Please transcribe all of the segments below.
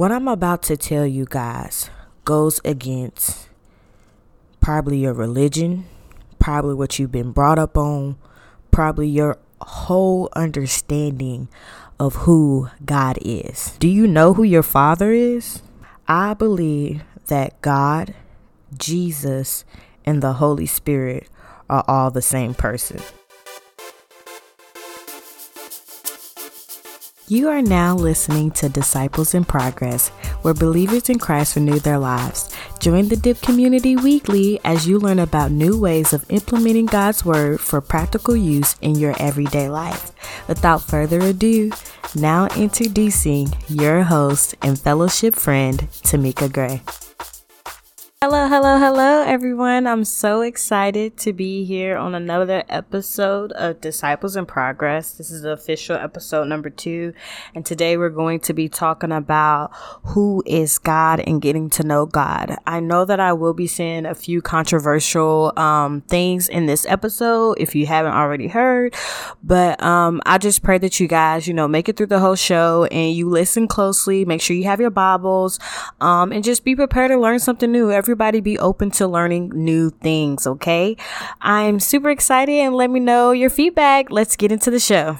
What I'm about to tell you guys goes against probably your religion, probably what you've been brought up on, probably your whole understanding of who God is. Do you know who your father is? I believe that God, Jesus, and the Holy Spirit are all the same person. You are now listening to Disciples in Progress, where believers in Christ renew their lives. Join the DIP community weekly as you learn about new ways of implementing God's Word for practical use in your everyday life. Without further ado, now introducing your host and fellowship friend, Tamika Gray. Hello, hello, hello, everyone. I'm so excited to be here on another episode of Disciples in Progress. This is the official episode number two. And today we're going to be talking about who is God and getting to know God. I know that I will be saying a few controversial um, things in this episode if you haven't already heard. But um, I just pray that you guys, you know, make it through the whole show and you listen closely. Make sure you have your Bibles um, and just be prepared to learn something new every everybody be open to learning new things, okay? I'm super excited and let me know your feedback. Let's get into the show.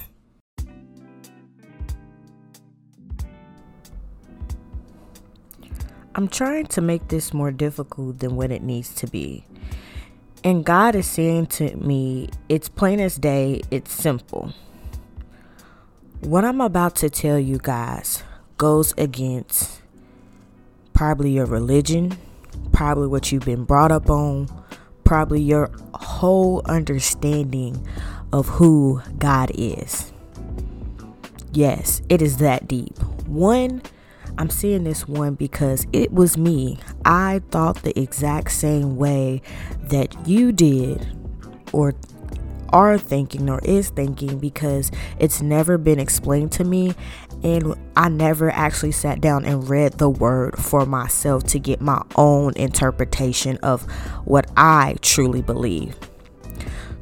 I'm trying to make this more difficult than what it needs to be. And God is saying to me, it's plain as day, it's simple. What I'm about to tell you guys goes against probably your religion, probably what you've been brought up on, probably your whole understanding of who God is. Yes, it is that deep. One, I'm seeing this one because it was me. I thought the exact same way that you did, or are thinking, or is thinking, because it's never been explained to me and I never actually sat down and read the word for myself to get my own interpretation of what I truly believe.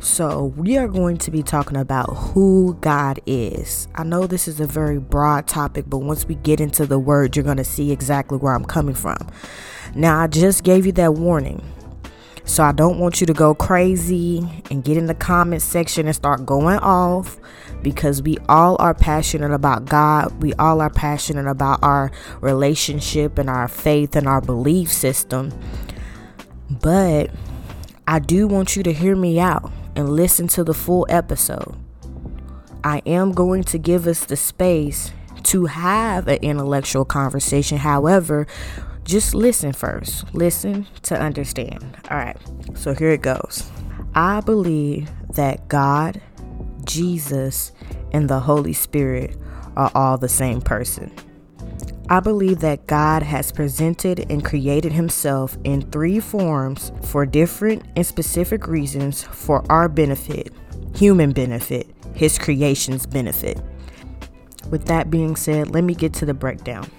So, we are going to be talking about who God is. I know this is a very broad topic, but once we get into the word, you're going to see exactly where I'm coming from. Now, I just gave you that warning. So I don't want you to go crazy and get in the comment section and start going off because we all are passionate about God. We all are passionate about our relationship and our faith and our belief system. But I do want you to hear me out and listen to the full episode. I am going to give us the space to have an intellectual conversation. However, just listen first. Listen to understand. All right. So here it goes. I believe that God, Jesus, and the Holy Spirit are all the same person. I believe that God has presented and created Himself in three forms for different and specific reasons for our benefit, human benefit, His creation's benefit. With that being said, let me get to the breakdown.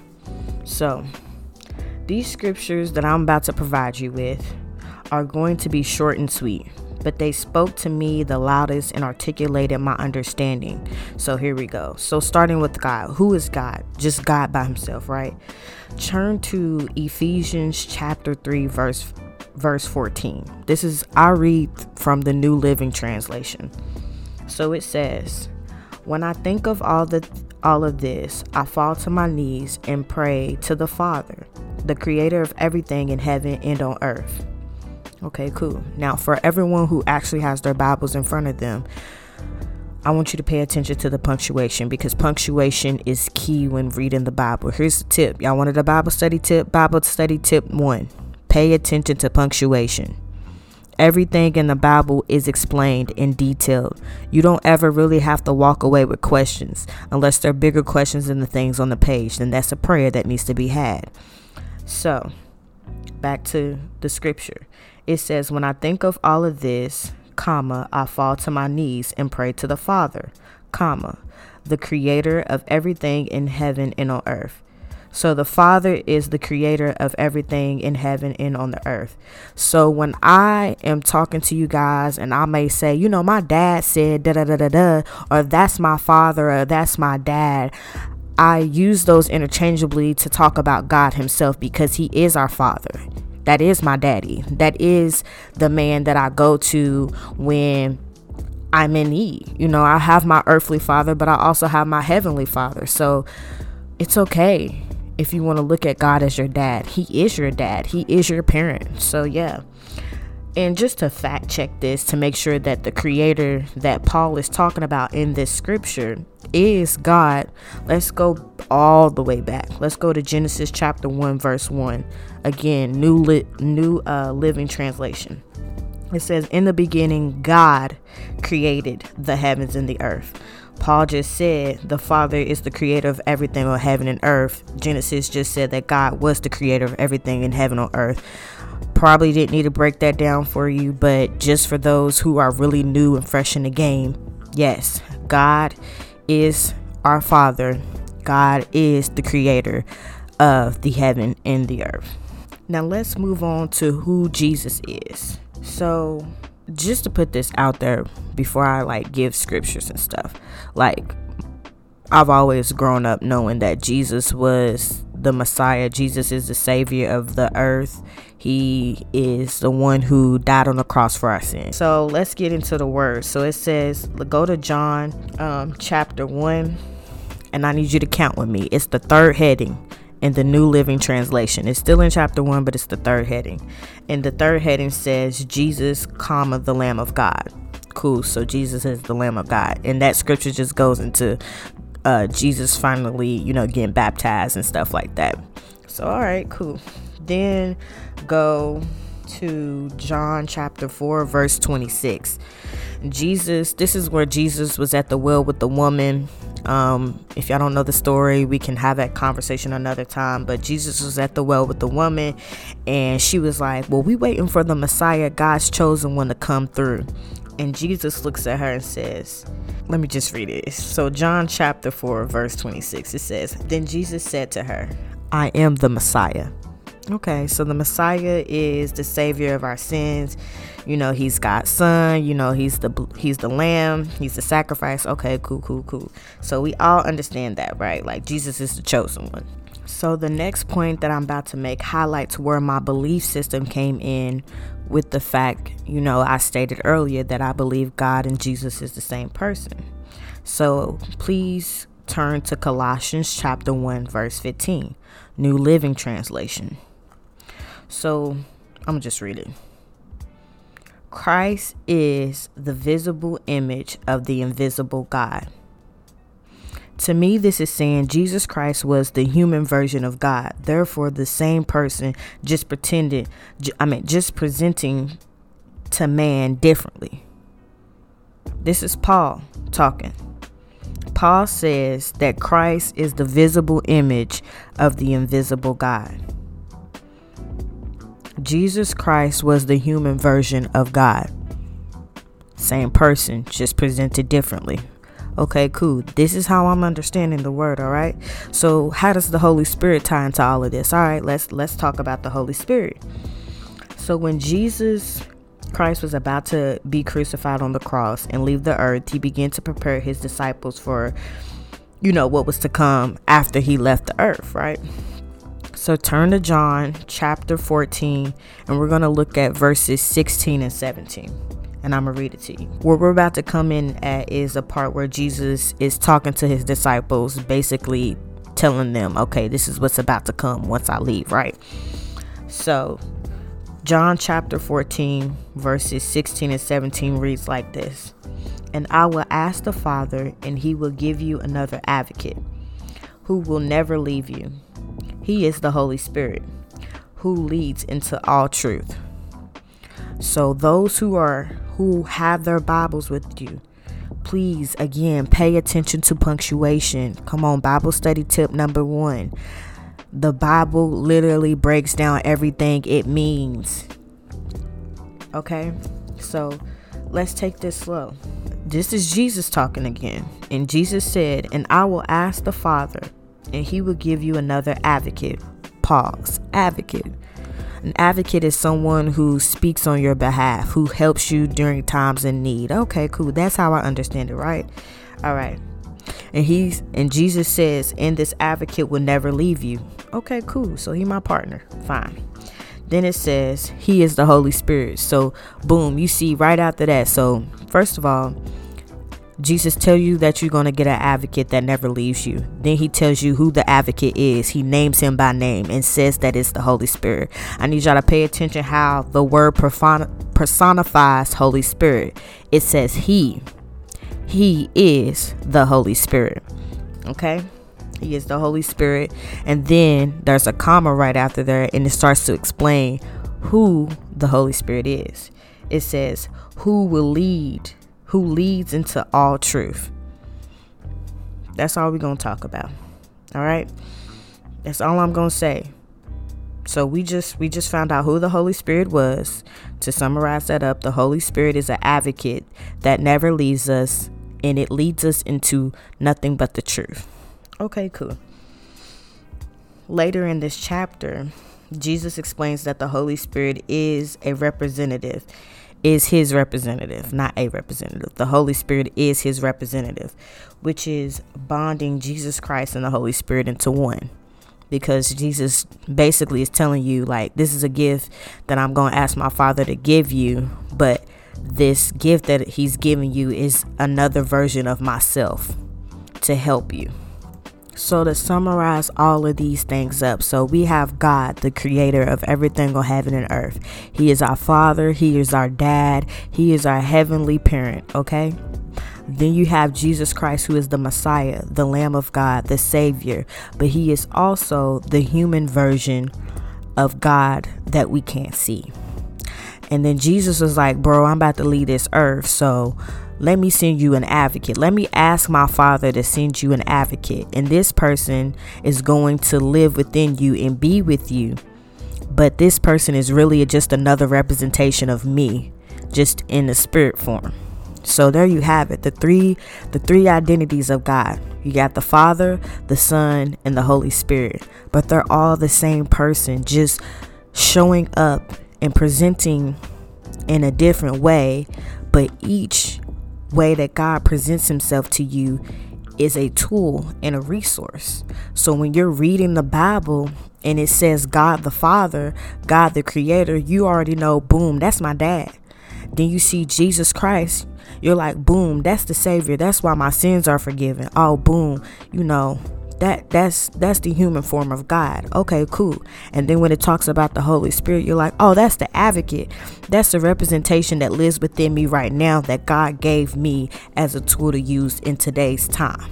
So, these scriptures that I'm about to provide you with are going to be short and sweet, but they spoke to me the loudest and articulated my understanding. So here we go. So starting with God. Who is God? Just God by himself, right? Turn to Ephesians chapter 3 verse verse 14. This is I read from the New Living Translation. So it says, "When I think of all the all of this, I fall to my knees and pray to the Father the creator of everything in heaven and on earth. Okay, cool. Now, for everyone who actually has their Bibles in front of them, I want you to pay attention to the punctuation because punctuation is key when reading the Bible. Here's the tip. Y'all wanted a Bible study tip? Bible study tip one pay attention to punctuation. Everything in the Bible is explained in detail. You don't ever really have to walk away with questions unless they're bigger questions than the things on the page. Then that's a prayer that needs to be had. So, back to the scripture. It says, When I think of all of this, comma, I fall to my knees and pray to the Father, comma, the creator of everything in heaven and on earth. So the Father is the creator of everything in heaven and on the earth. So when I am talking to you guys and I may say, you know, my dad said da da da da da, or that's my father, or that's my dad, I use those interchangeably to talk about God Himself because He is our Father. That is my daddy. That is the man that I go to when I'm in need. You know, I have my earthly father, but I also have my heavenly father. So it's okay if you want to look at God as your dad. He is your dad, He is your parent. So, yeah. And just to fact check this to make sure that the creator that Paul is talking about in this scripture is God, let's go all the way back. Let's go to Genesis chapter 1 verse 1. Again, new li- new uh, living translation. It says in the beginning God created the heavens and the earth. Paul just said the Father is the creator of everything on heaven and earth. Genesis just said that God was the creator of everything in heaven on earth. Probably didn't need to break that down for you, but just for those who are really new and fresh in the game, yes, God is our Father. God is the creator of the heaven and the earth. Now let's move on to who Jesus is. So, just to put this out there before I like give scriptures and stuff, like I've always grown up knowing that Jesus was the Messiah. Jesus is the Savior of the earth. He is the one who died on the cross for our sins. So let's get into the word. So it says, go to John um, chapter 1, and I need you to count with me. It's the third heading in the New Living Translation. It's still in chapter 1, but it's the third heading. And the third heading says, Jesus, comma, the Lamb of God. Cool. So Jesus is the Lamb of God. And that scripture just goes into uh, Jesus finally, you know, getting baptized and stuff like that. So, all right, cool. Then go to John chapter 4, verse 26. Jesus, this is where Jesus was at the well with the woman um, if y'all don't know the story, we can have that conversation another time. But Jesus was at the well with the woman, and she was like, Well, we waiting for the Messiah, God's chosen one to come through. And Jesus looks at her and says, Let me just read it. So, John chapter 4, verse 26, it says, Then Jesus said to her, I am the Messiah. Okay, so the Messiah is the savior of our sins. You know, he's God's son, you know, he's the he's the lamb, he's the sacrifice. Okay, cool, cool, cool. So we all understand that, right? Like Jesus is the chosen one. So the next point that I'm about to make highlights where my belief system came in with the fact, you know, I stated earlier that I believe God and Jesus is the same person. So please turn to Colossians chapter 1 verse 15, New Living Translation. So I'm gonna just read it. Christ is the visible image of the invisible God. To me, this is saying Jesus Christ was the human version of God. Therefore, the same person just pretended, I mean, just presenting to man differently. This is Paul talking. Paul says that Christ is the visible image of the invisible God. Jesus Christ was the human version of God. Same person, just presented differently. Okay, cool. This is how I'm understanding the word, all right? So, how does the Holy Spirit tie into all of this? All right, let's let's talk about the Holy Spirit. So, when Jesus Christ was about to be crucified on the cross and leave the earth, he began to prepare his disciples for you know what was to come after he left the earth, right? So turn to John chapter 14, and we're going to look at verses 16 and 17. And I'm going to read it to you. Where we're about to come in at is a part where Jesus is talking to his disciples, basically telling them, okay, this is what's about to come once I leave, right? So, John chapter 14, verses 16 and 17 reads like this And I will ask the Father, and he will give you another advocate who will never leave you he is the Holy Spirit who leads into all truth. So those who are who have their Bibles with you, please again pay attention to punctuation. Come on, Bible study tip number 1. The Bible literally breaks down everything it means. Okay? So, let's take this slow. This is Jesus talking again. And Jesus said, "And I will ask the Father, and he will give you another advocate. Pause. Advocate. An advocate is someone who speaks on your behalf, who helps you during times in need. Okay, cool. That's how I understand it, right? All right. And he's and Jesus says, and this advocate will never leave you. Okay, cool. So he my partner. Fine. Then it says he is the Holy Spirit. So boom, you see right after that. So first of all, Jesus tell you that you're going to get an advocate that never leaves you. Then he tells you who the advocate is. He names him by name and says that it's the Holy Spirit. I need y'all to pay attention how the word personifies Holy Spirit. It says he. He is the Holy Spirit. Okay? He is the Holy Spirit. And then there's a comma right after there and it starts to explain who the Holy Spirit is. It says, who will lead who leads into all truth. That's all we're going to talk about. All right? That's all I'm going to say. So we just we just found out who the Holy Spirit was. To summarize that up, the Holy Spirit is an advocate that never leaves us and it leads us into nothing but the truth. Okay, cool. Later in this chapter, Jesus explains that the Holy Spirit is a representative is his representative, not a representative. The Holy Spirit is his representative, which is bonding Jesus Christ and the Holy Spirit into one. Because Jesus basically is telling you, like, this is a gift that I'm going to ask my Father to give you, but this gift that He's giving you is another version of myself to help you. So, to summarize all of these things up, so we have God, the creator of everything on heaven and earth. He is our father, He is our dad, He is our heavenly parent, okay? Then you have Jesus Christ, who is the Messiah, the Lamb of God, the Savior, but He is also the human version of God that we can't see. And then Jesus was like, Bro, I'm about to leave this earth, so let me send you an advocate. Let me ask my father to send you an advocate. And this person is going to live within you and be with you. But this person is really just another representation of me, just in the spirit form. So there you have it. The three the three identities of God. You got the Father, the Son, and the Holy Spirit. But they're all the same person, just showing up and presenting in a different way, but each way that God presents himself to you is a tool and a resource. So when you're reading the Bible and it says God the Father, God the Creator, you already know, boom, that's my dad. Then you see Jesus Christ, you're like, boom, that's the Savior. That's why my sins are forgiven. Oh, boom, you know, that that's that's the human form of God. Okay, cool. And then when it talks about the Holy Spirit, you're like, "Oh, that's the advocate. That's the representation that lives within me right now that God gave me as a tool to use in today's time."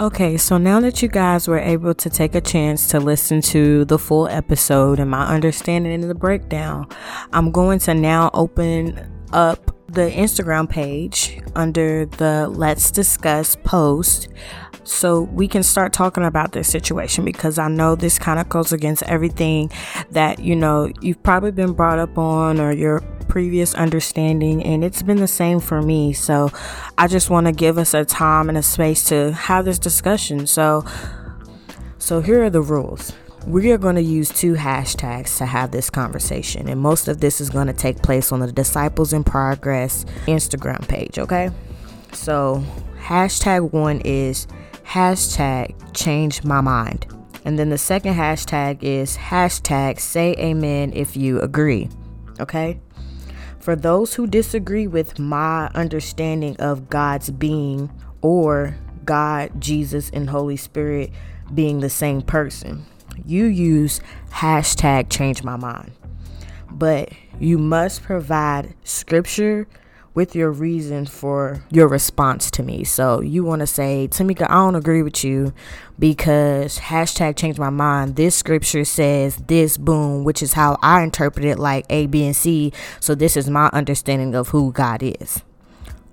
Okay, so now that you guys were able to take a chance to listen to the full episode and my understanding of the breakdown, I'm going to now open up the Instagram page under the Let's Discuss post so we can start talking about this situation because I know this kind of goes against everything that you know you've probably been brought up on or your previous understanding and it's been the same for me. So I just want to give us a time and a space to have this discussion. So so here are the rules. We are going to use two hashtags to have this conversation, and most of this is going to take place on the Disciples in Progress Instagram page, okay? So, hashtag one is hashtag change my mind. And then the second hashtag is hashtag say amen if you agree. Okay? For those who disagree with my understanding of God's being or God, Jesus, and Holy Spirit being the same person, you use hashtag change my mind. But you must provide scripture with your reason for your response to me. So you want to say, Tamika, I don't agree with you because hashtag change my mind. This scripture says this, boom, which is how I interpret it like A, B, and C. So this is my understanding of who God is.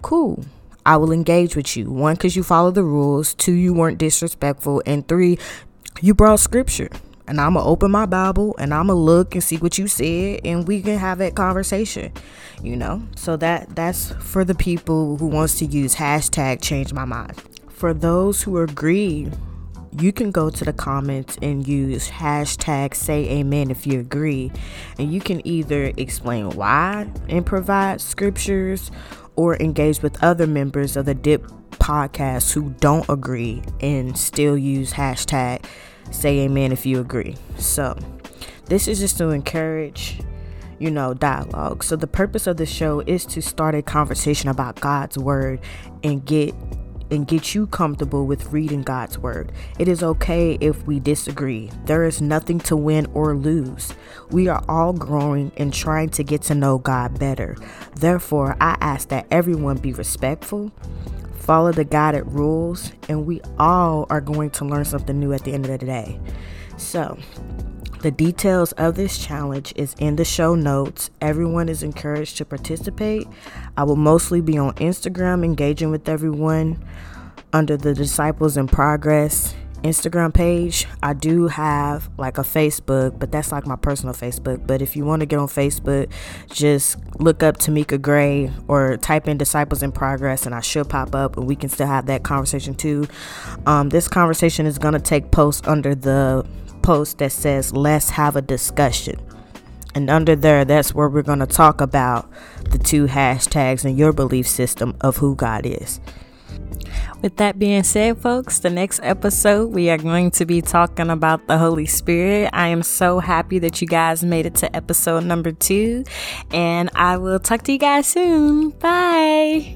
Cool. I will engage with you. One, because you follow the rules. Two, you weren't disrespectful. And three, you brought scripture and I'm gonna open my Bible and I'm gonna look and see what you said and we can have that conversation, you know. So that that's for the people who wants to use hashtag change my mind. For those who agree, you can go to the comments and use hashtag say amen if you agree, and you can either explain why and provide scriptures or engage with other members of the dip podcasts who don't agree and still use hashtag say amen if you agree. So, this is just to encourage, you know, dialogue. So, the purpose of the show is to start a conversation about God's word and get and get you comfortable with reading God's Word. It is okay if we disagree. There is nothing to win or lose. We are all growing and trying to get to know God better. Therefore, I ask that everyone be respectful, follow the guided rules, and we all are going to learn something new at the end of the day. So, the details of this challenge is in the show notes. Everyone is encouraged to participate. I will mostly be on Instagram engaging with everyone under the Disciples in Progress Instagram page. I do have like a Facebook, but that's like my personal Facebook. But if you want to get on Facebook, just look up Tamika Gray or type in Disciples in Progress and I should pop up and we can still have that conversation too. Um, this conversation is going to take post under the post that says, Let's have a discussion. And under there, that's where we're going to talk about the two hashtags and your belief system of who God is. With that being said, folks, the next episode we are going to be talking about the Holy Spirit. I am so happy that you guys made it to episode number two, and I will talk to you guys soon. Bye.